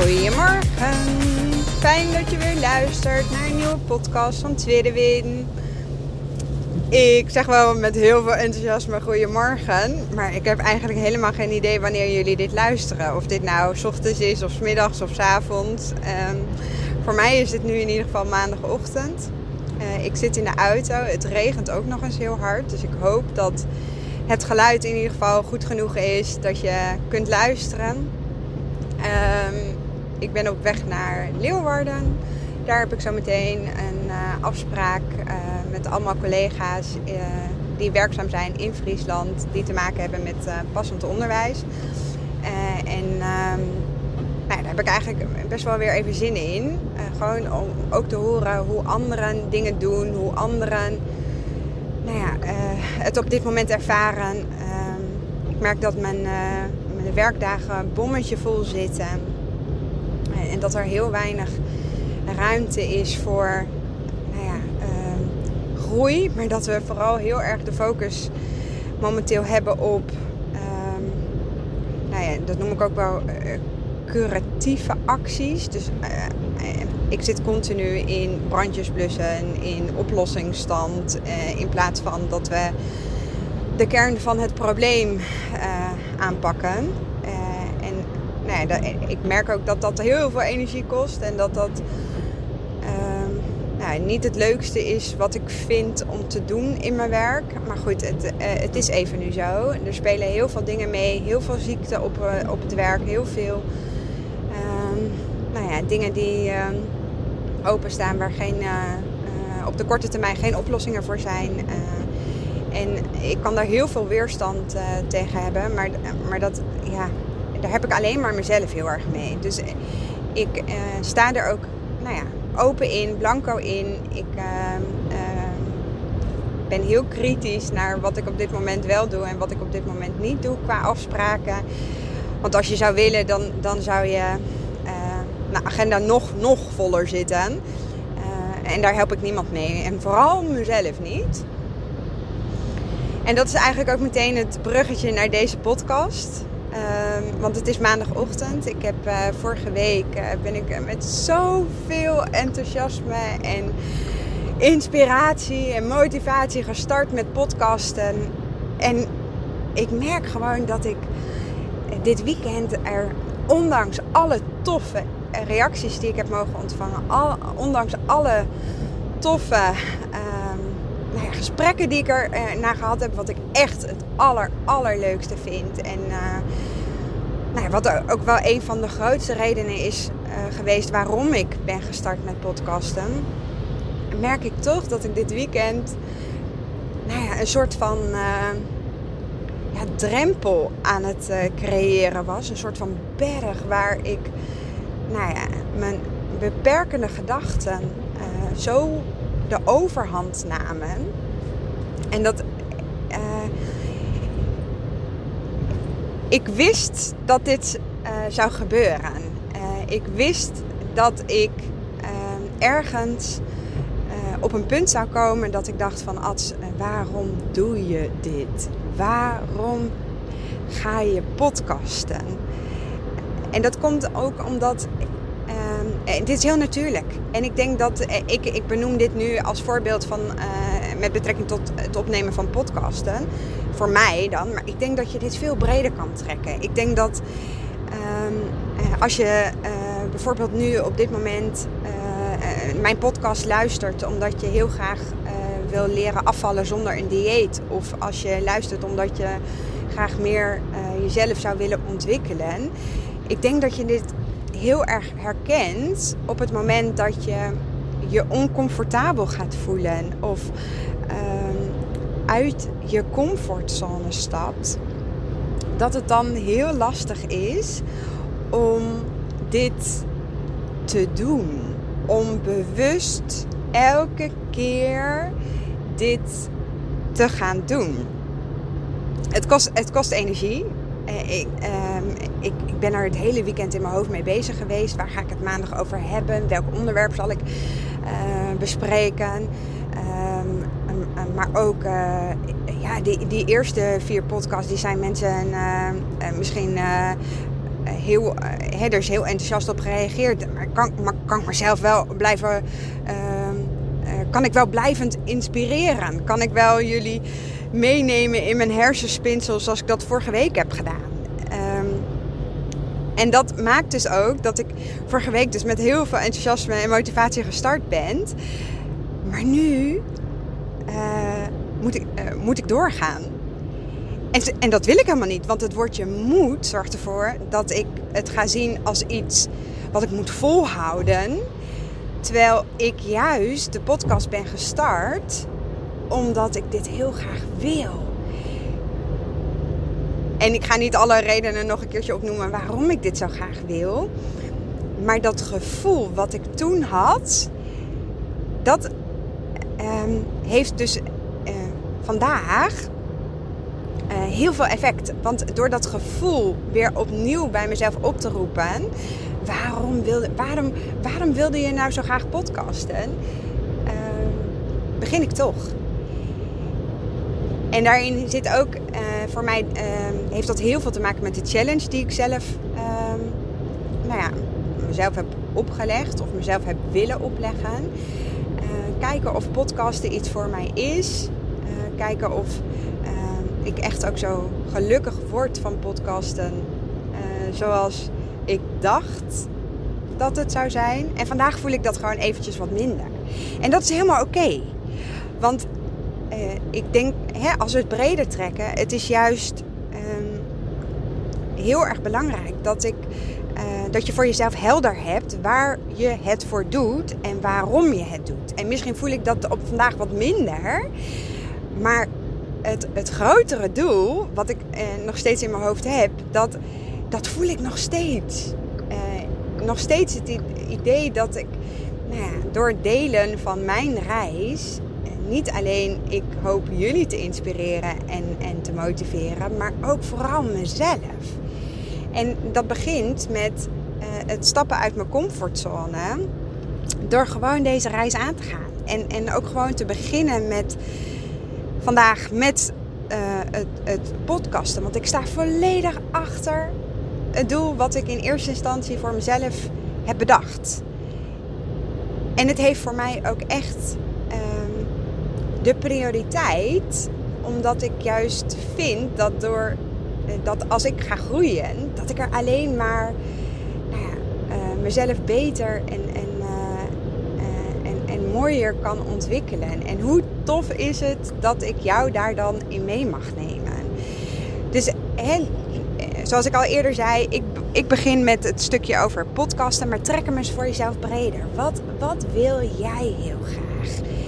Goedemorgen. Fijn dat je weer luistert naar een nieuwe podcast van Tweede. Ik zeg wel met heel veel enthousiasme goedemorgen. Maar ik heb eigenlijk helemaal geen idee wanneer jullie dit luisteren. Of dit nou s ochtends is, of s middags, of s avonds. Um, voor mij is dit nu in ieder geval maandagochtend. Uh, ik zit in de auto. Het regent ook nog eens heel hard. Dus ik hoop dat het geluid in ieder geval goed genoeg is. Dat je kunt luisteren. Um, ik ben op weg naar Leeuwarden. Daar heb ik zo meteen een uh, afspraak uh, met allemaal collega's uh, die werkzaam zijn in Friesland, die te maken hebben met passend onderwijs. en um, nou, daar heb ik eigenlijk best wel weer even zin in. gewoon om ook te horen hoe anderen dingen doen, hoe anderen nou ja, het op dit moment ervaren. Ehm, ik merk dat mijn, mijn werkdagen bommetje vol zitten. Dat er heel weinig ruimte is voor nou ja, uh, groei. Maar dat we vooral heel erg de focus momenteel hebben op, um, nou ja, dat noem ik ook wel uh, curatieve acties. Dus uh, ik zit continu in brandjes blussen, in oplossingsstand. in plaats van dat we de kern van het probleem aanpakken ik merk ook dat dat heel veel energie kost en dat dat uh, nou, niet het leukste is wat ik vind om te doen in mijn werk. Maar goed, het, uh, het is even nu zo. Er spelen heel veel dingen mee, heel veel ziekte op, uh, op het werk, heel veel ehm, nou ja, dingen die ehm, openstaan waar geen, eh, op de korte termijn geen oplossingen voor zijn. en ik kan daar heel veel weerstand tegen hebben, maar, maar dat, ja, daar heb ik alleen maar mezelf heel erg mee. Dus ik uh, sta er ook nou ja, open in, blanco in. Ik uh, uh, ben heel kritisch naar wat ik op dit moment wel doe en wat ik op dit moment niet doe qua afspraken. Want als je zou willen, dan, dan zou je nou, agenda nog, nog voller zitten. en daar help ik niemand mee. En vooral mezelf niet. En dat is eigenlijk ook meteen het bruggetje naar deze podcast. Um, want het is maandagochtend. Ik heb uh, vorige week uh, ben ik met zoveel enthousiasme en inspiratie en motivatie gestart met podcasten. En ik merk gewoon dat ik dit weekend er, ondanks alle toffe reacties die ik heb mogen ontvangen, al, ondanks alle toffe nou gesprekken die ik er uh, naar gehad heb, wat ik echt het aller, allerleukste vind. En uh, nou ja, wat ook wel een van de grootste redenen is uh, geweest waarom ik ben gestart met podcasten, merk ik toch dat ik dit weekend nou ja, een soort van ja, drempel aan het creëren was. Een soort van berg waar ik nou ja, mijn beperkende gedachten zo de overhand namen. En dat. Uh, ik wist dat dit uh, zou gebeuren. Uh, ik wist dat ik ergens op een punt zou komen dat ik dacht van Ats, waarom doe je dit? Waarom ga je podcasten? En dat komt ook omdat uh, dit is heel natuurlijk. En ik denk dat uh, ik, ik benoem dit nu als voorbeeld van uh, met betrekking tot het opnemen van podcasten. Voor mij dan. Maar ik denk dat je dit veel breder kan trekken. Ik denk dat ehm, als je bijvoorbeeld nu op dit moment mijn podcast luistert omdat je heel graag wil leren afvallen zonder een dieet. Of als je luistert omdat je graag meer jezelf zou willen ontwikkelen. Ik denk dat je dit heel erg herkent op het moment dat je je oncomfortabel gaat voelen of uh, uit je comfortzone stapt. dat het dan heel lastig is om dit te doen. Om bewust elke keer dit te gaan doen. Het kost, het kost energie. Eh, ik, ehm, ik, ik, ben er het hele weekend in mijn hoofd mee bezig geweest. Waar ga ik het maandag over hebben? Welk onderwerp zal ik uh, bespreken? Um, maar ook uh, ja, die, die eerste vier podcasts, die zijn mensen misschien heel, is heel enthousiast op gereageerd. Maar kan, maar kan ik mezelf wel blijven. Ehm, kan ik wel blijvend inspireren? Kan ik wel jullie meenemen in mijn hersenspinsel zoals ik dat vorige week heb gedaan. Ehm, en dat maakt dus ook dat ik vorige week dus met heel veel enthousiasme en motivatie gestart ben. Maar nu uh, moet, ik, uh, moet ik doorgaan. En, en dat wil ik helemaal niet, want het woordje moet zorgt ervoor dat ik het ga zien als iets wat ik moet volhouden. Terwijl ik juist de podcast ben gestart omdat ik dit heel graag wil. En ik ga niet alle redenen nog een keertje opnoemen waarom ik dit zo graag wil. Maar dat gevoel wat ik toen had, dat ehm, heeft dus uh, vandaag uh, heel veel effect. Want door dat gevoel weer opnieuw bij mezelf op te roepen. Waarom wilde, waarom, waarom wilde je nou zo graag podcasten? Uh, begin ik toch. En daarin zit ook, uh, voor mij uh, heeft dat heel veel te maken met de challenge die ik zelf, uh, nou ja, mezelf heb opgelegd of mezelf heb willen opleggen. Eh, kijken of podcasten iets voor mij is. Eh, kijken of ik echt ook zo gelukkig word van podcasten zoals ik dacht dat het zou zijn. En vandaag voel ik dat gewoon eventjes wat minder. En dat is helemaal oké. Want uh, ik denk, hè, als we het breder trekken, het is juist um, heel erg belangrijk dat, ik, uh, dat je voor jezelf helder hebt waar je het voor doet en waarom je het doet. En misschien voel ik dat op vandaag wat minder, maar het, het grotere doel, wat ik uh, nog steeds in mijn hoofd heb, dat, dat voel ik nog steeds. nog steeds het idee dat ik nou ja, door delen van mijn reis niet alleen ik hoop jullie te inspireren en, en te motiveren, maar ook vooral mezelf. En dat begint met uh, het stappen uit mijn comfortzone door gewoon deze reis aan te gaan. En, en ook gewoon te beginnen met vandaag met uh, het, het podcasten. Want ik sta volledig achter het doel wat ik in eerste instantie voor mezelf heb bedacht. En het heeft voor mij ook echt de prioriteit, omdat ik juist vind dat door eh, dat als ik ga groeien, dat ik er alleen maar nou ja, uh, mezelf beter en, en, uh, en, en mooier kan ontwikkelen. En hoe tof is het dat ik jou daar dan in mee mag nemen. Dus he, zoals ik al eerder zei, ik, ik begin met het stukje over podcasten, maar trek hem eens voor jezelf breder. Wat, wat wil jij heel graag?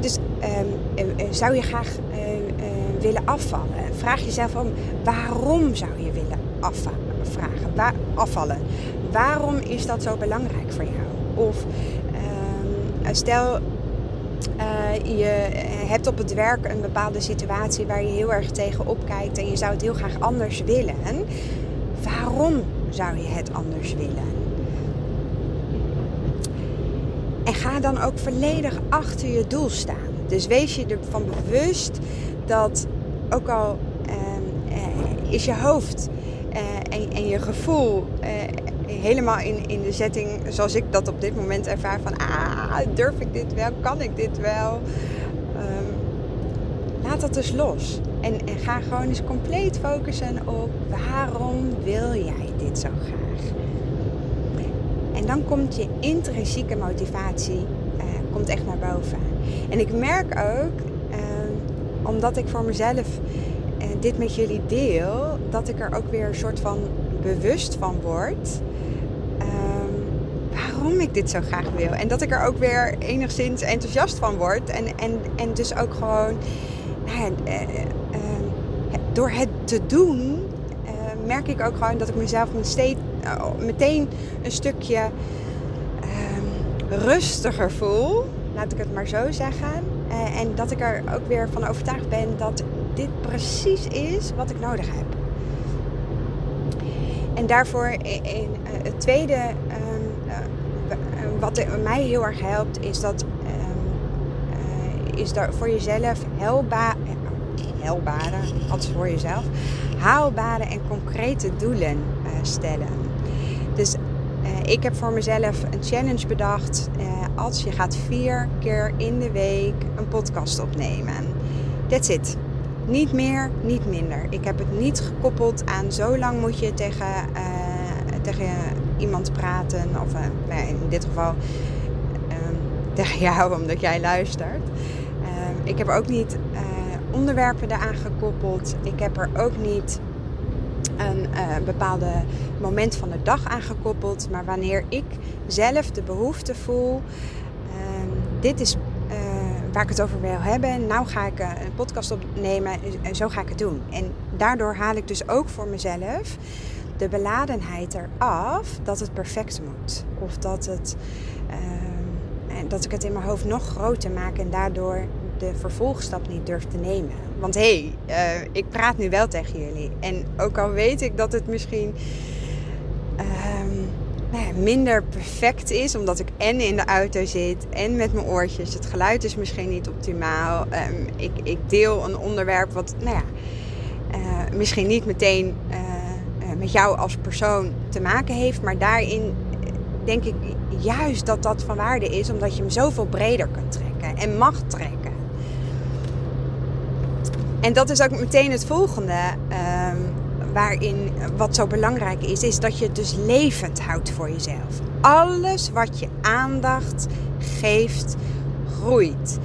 Dus um, zou je graag uh, willen afvallen? Vraag jezelf om waarom zou je willen afvragen, waar, afvallen? Waarom is dat zo belangrijk voor jou? Of um, stel je hebt op het werk een bepaalde situatie waar je heel erg tegenop kijkt en je zou het heel graag anders willen. Waarom zou je het anders willen? En ga dan ook volledig achter je doel staan. Dus wees je ervan bewust dat ook al ehm, eh, is je hoofd eh, en, je gevoel eh, helemaal in, in de setting zoals ik dat op dit moment ervaar van ah, durf ik dit wel, kan ik dit wel? Um, laat dat dus los. En, en ga gewoon eens compleet focussen op waarom wil jij dit zo graag? En dan komt je intrinsieke motivatie uh, komt echt naar boven. En ik merk ook, uh, omdat ik voor mezelf uh, dit met jullie deel, dat ik er ook weer een soort van bewust van word. Ehm, waarom ik dit zo graag wil. En dat ik er ook weer enigszins enthousiast van word. En, en, en dus ook gewoon nou ja, ehm, door het te doen merk ik ook gewoon dat ik mezelf steeds, meteen een stukje ehm, rustiger voel. Laat ik het maar zo zeggen. en dat ik er ook weer van overtuigd ben dat dit precies is wat ik nodig heb. En daarvoor in, het tweede ehm, wat mij heel erg helpt is dat is daar voor jezelf helba, helbare, altijd voor jezelf, haalbare en concrete doelen uh, stellen. Dus uh, ik heb voor mezelf een challenge bedacht. Uh, als je gaat vier keer in de week een podcast opnemen. That's it. Niet meer, niet minder. Ik heb het niet gekoppeld aan zo lang moet je tegen, tegen iemand praten. Of nou in dit geval ehm, tegen jou, omdat jij luistert. Ik heb ook niet onderwerpen eraan gekoppeld. Ik heb er ook niet een uh, bepaalde moment van de dag aan gekoppeld. Maar wanneer ik zelf de behoefte voel, uh, dit is uh, waar ik het over wil hebben. Nou ga ik een podcast opnemen en zo ga ik het doen. En daardoor haal ik dus ook voor mezelf de beladenheid eraf dat het perfect moet. Of dat, het, ehm, dat ik het in mijn hoofd nog groter maak en daardoor de vervolgstap niet durf te nemen. Want hé, hey, uh, ik praat nu wel tegen jullie. En ook al weet ik dat het misschien um, nou minder perfect is, omdat ik en in de auto zit en met mijn oortjes. Het geluid is misschien niet optimaal. Um, ik, ik, deel een onderwerp wat, nou ja, uh, misschien niet meteen uh, met jou als persoon te maken heeft, maar daarin denk ik juist dat dat van waarde is, omdat je hem zoveel breder kunt trekken en mag trekken. En dat is ook meteen het volgende. Um, waarin wat zo belangrijk is, is dat je het dus levend houdt voor jezelf. Alles wat je aandacht geeft, groeit.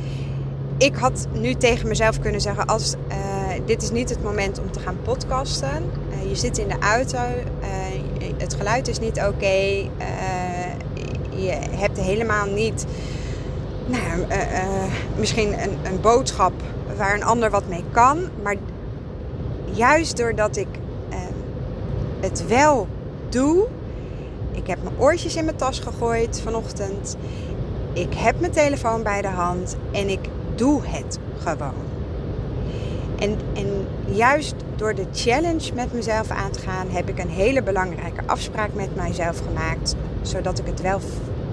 Ik had nu tegen mezelf kunnen zeggen: als uh, dit is niet het moment om te gaan podcasten. Uh, je zit in de auto, uh, het geluid is niet oké. je hebt helemaal niet, nou, misschien een, een boodschap waar een ander wat mee kan. Maar juist doordat ik eh, het wel doe. Ik heb mijn oortjes in mijn tas gegooid vanochtend. Ik heb mijn telefoon bij de hand en ik doe het gewoon. En, en juist door de challenge met mezelf aan te gaan, heb ik een hele belangrijke afspraak met mijzelf gemaakt. Zodat ik het wel,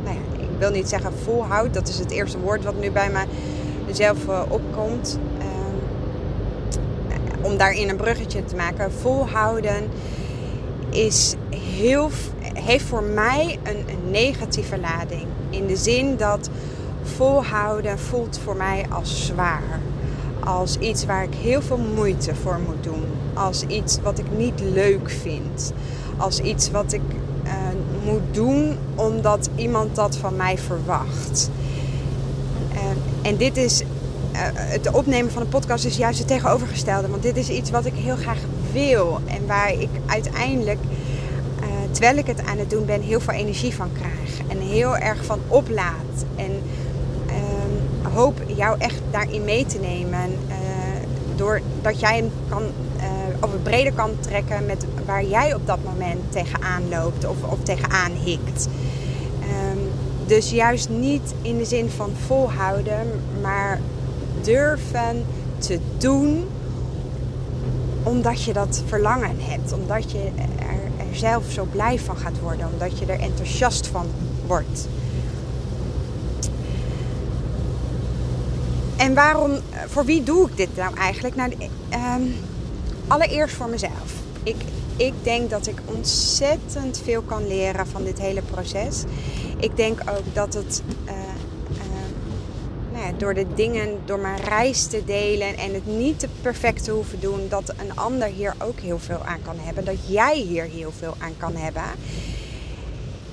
nou ja, ik wil niet zeggen volhoud, dat is het eerste woord wat nu bij me zelf uh, opkomt om daarin een bruggetje te maken, volhouden is heel, heeft voor mij een, negatieve lading. In de zin dat volhouden voelt voor mij als zwaar. Als iets waar ik heel veel moeite voor moet doen. Als iets wat ik niet leuk vind. Als iets wat ik uh, moet doen omdat iemand dat van mij verwacht. Uh, en dit is het opnemen van een podcast is juist het tegenovergestelde. Want dit is iets wat ik heel graag wil. En waar ik uiteindelijk, uh, terwijl ik het aan het doen ben, heel veel energie van krijg. En heel erg van oplaad. En uh, hoop jou echt daarin mee te nemen. Uh, doordat jij hem kan, over breder kan trekken met waar jij op dat moment tegenaan loopt of, of tegenaan hikt. Um, dus juist niet in de zin van volhouden, maar durven te doen omdat je dat verlangen hebt. Omdat je er, zelf zo blij van gaat worden. Omdat je er enthousiast van wordt. En waarom, voor wie doe ik dit nou eigenlijk? Nou, um, allereerst voor mezelf. Ik, ik denk dat ik ontzettend veel kan leren van dit hele proces. Ik denk ook dat het door de dingen, door mijn reis te delen en het niet te perfect te hoeven doen, dat een ander hier ook heel veel aan kan hebben. Dat jij hier heel veel aan kan hebben.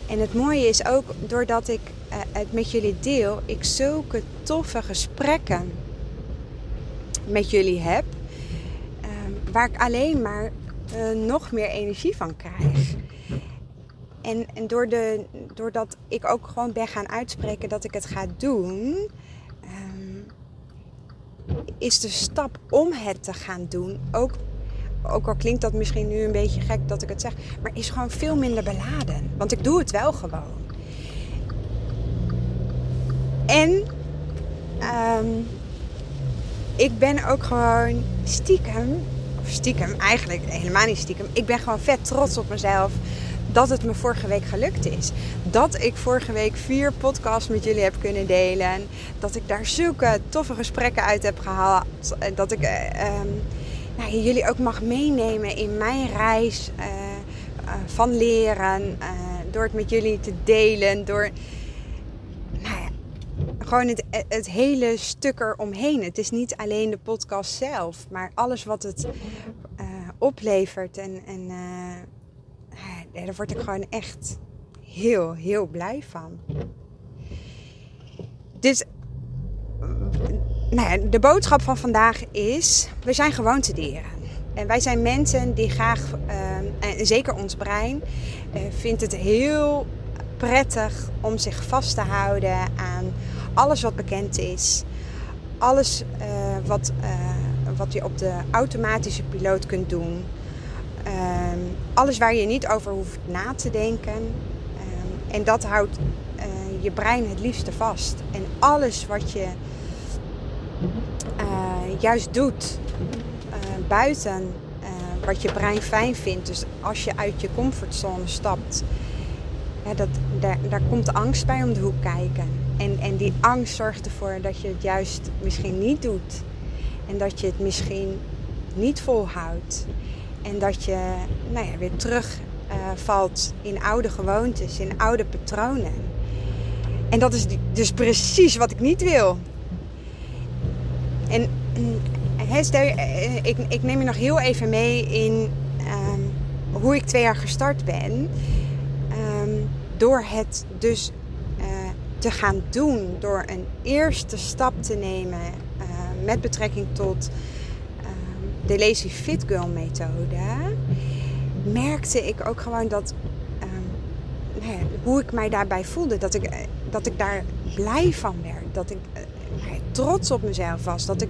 En het mooie is ook, doordat ik uh, het met jullie deel, ik zulke toffe gesprekken met jullie heb, uh, waar ik alleen maar uh, nog meer energie van krijg. En, en door de, doordat ik ook gewoon ben gaan uitspreken dat ik het ga doen, is de stap om het te gaan doen ook ook al klinkt dat misschien nu een beetje gek dat ik het zeg, maar is gewoon veel minder beladen. Want ik doe het wel gewoon. En ehm, ik ben ook gewoon stiekem, of stiekem, eigenlijk helemaal niet stiekem, ik ben gewoon vet trots op mezelf dat het me vorige week gelukt is. Dat ik vorige week vier podcasts met jullie heb kunnen delen. Dat ik daar zulke toffe gesprekken uit heb gehaald. Dat ik uh, nou, jullie ook mag meenemen in mijn reis uh, uh, van leren. door het met jullie te delen. Door nou gewoon het, het hele stuk eromheen. Het is niet alleen de podcast zelf, maar alles wat het oplevert. En, en daar word ik gewoon echt heel, heel blij van. Dus nou ja, de boodschap van vandaag is: we zijn gewoontedieren. En wij zijn mensen die graag, uh, en zeker ons brein, uh, vindt het heel prettig om zich vast te houden aan alles wat bekend is. Alles uh, wat, wat je op de automatische piloot kunt doen. Ehm, alles waar je niet over hoeft na te denken. Ehm, en dat houdt uh, je brein het liefste vast. En alles wat je uh, juist doet uh, buiten wat je brein fijn vindt. Dus als je uit je comfortzone stapt, dat, daar, daar komt angst bij om de hoek kijken. En, en die angst zorgt ervoor dat je het juist misschien niet doet. En dat je het misschien niet volhoudt. En dat je nou ja, weer terugvalt uh, in oude gewoontes, in oude patronen. En dat is dus precies wat ik niet wil. En he, stel, uh, ik, ik, neem je nog heel even mee in um, hoe ik twee jaar gestart ben. Um, door het dus uh, te gaan doen, door een eerste stap te nemen met betrekking tot de Lazy Fit Girl methode, merkte ik ook gewoon dat um, nou hoe ik mij daarbij voelde, dat ik, eh, dat ik daar blij van werd, dat ik uh, trots op mezelf was, dat ik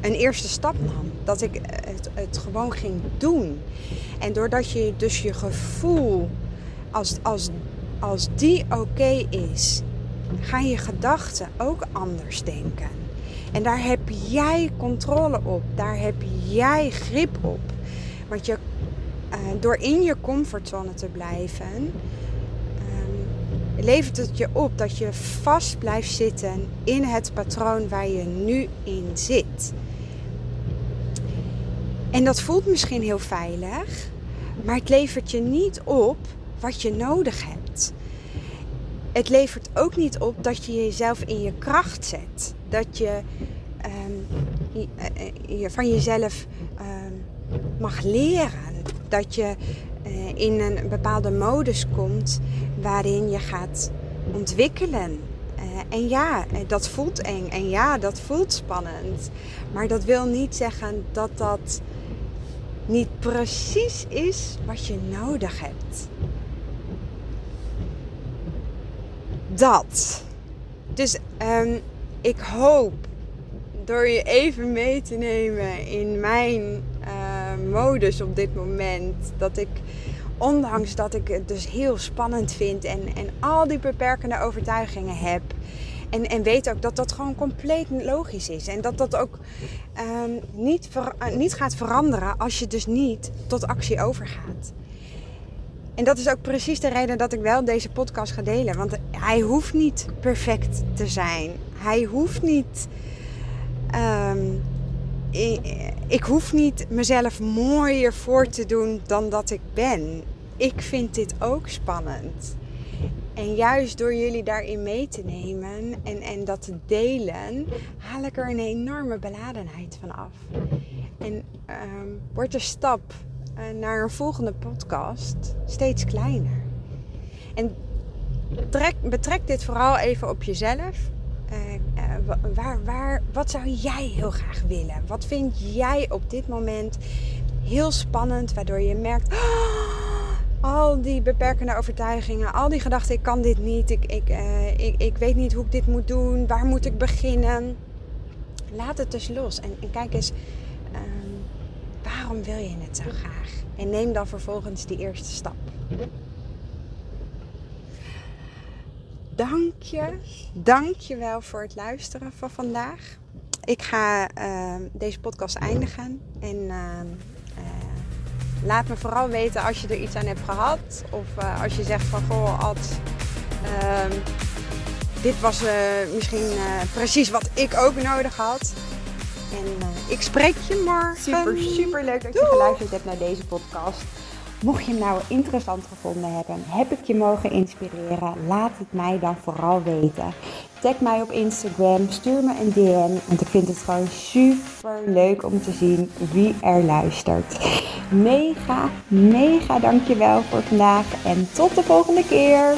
een eerste stap nam, dat ik het, het gewoon ging doen. En doordat je dus je gevoel, als, als, als die oké is, gaan je gedachten ook anders denken. En daar heb jij controle op. Daar heb jij grip op. Want je, uh, door in je comfortzone te blijven, um, levert het je op dat je vast blijft zitten in het patroon waar je nu in zit. En dat voelt misschien heel veilig, maar het levert je niet op wat je nodig hebt. Het levert ook niet op dat je jezelf in je kracht zet dat je, je, uh, je van jezelf um, mag leren. Dat je uh, in een bepaalde modus komt waarin je gaat ontwikkelen. Uh, en ja, dat voelt eng. En ja, dat voelt spannend. Maar dat wil niet zeggen dat dat niet precies is wat je nodig hebt. Dat. Dus um, ik hoop door je even mee te nemen in mijn uh, modus op dit moment, dat ik, ondanks dat ik het dus heel spannend vind en, en al die beperkende overtuigingen heb. En, en weet ook dat dat gewoon compleet logisch is. En dat dat ook um, niet, ver, uh, niet gaat veranderen als je dus niet tot actie overgaat. En dat is ook precies de reden dat ik wel deze podcast ga delen. Want hij hoeft niet perfect te zijn. Hij hoeft niet. Um, ik, hoef niet mezelf mooier voor te doen dan dat ik ben. Ik vind dit ook spannend. En juist door jullie daarin mee te nemen en, en dat te delen, haal ik er een enorme beladenheid van af. En um, wordt de stap uh, naar een volgende podcast steeds kleiner. En trek, betrek dit vooral even op jezelf. Uh, uh, waar, waar, wat zou jij heel graag willen? Wat vind jij op dit moment heel spannend, waardoor je merkt. Oh, al die beperkende overtuigingen, al die gedachten, ik kan dit niet, ik, ik, ik, ik weet niet hoe ik dit moet doen, waar moet ik beginnen? Laat het dus los en, en kijk eens, waarom wil je het zo graag? En neem dan vervolgens die eerste stap. Dank je, dank je wel voor het luisteren van vandaag. Ik ga uh, deze podcast eindigen en uh, uh, laat me vooral weten als je er iets aan hebt gehad. Of uh, als je zegt van goh, Ad, uh, dit was uh, misschien precies wat ik ook nodig had. En ik spreek je morgen. Super, super leuk dat je geluisterd hebt naar deze podcast. Mocht je hem nou interessant gevonden hebben, heb ik je mogen inspireren, laat het mij dan vooral weten. Tag mij op Instagram, stuur me een DM, want ik vind het gewoon super leuk om te zien wie er luistert. Mega, mega dankjewel voor vandaag en tot de volgende keer.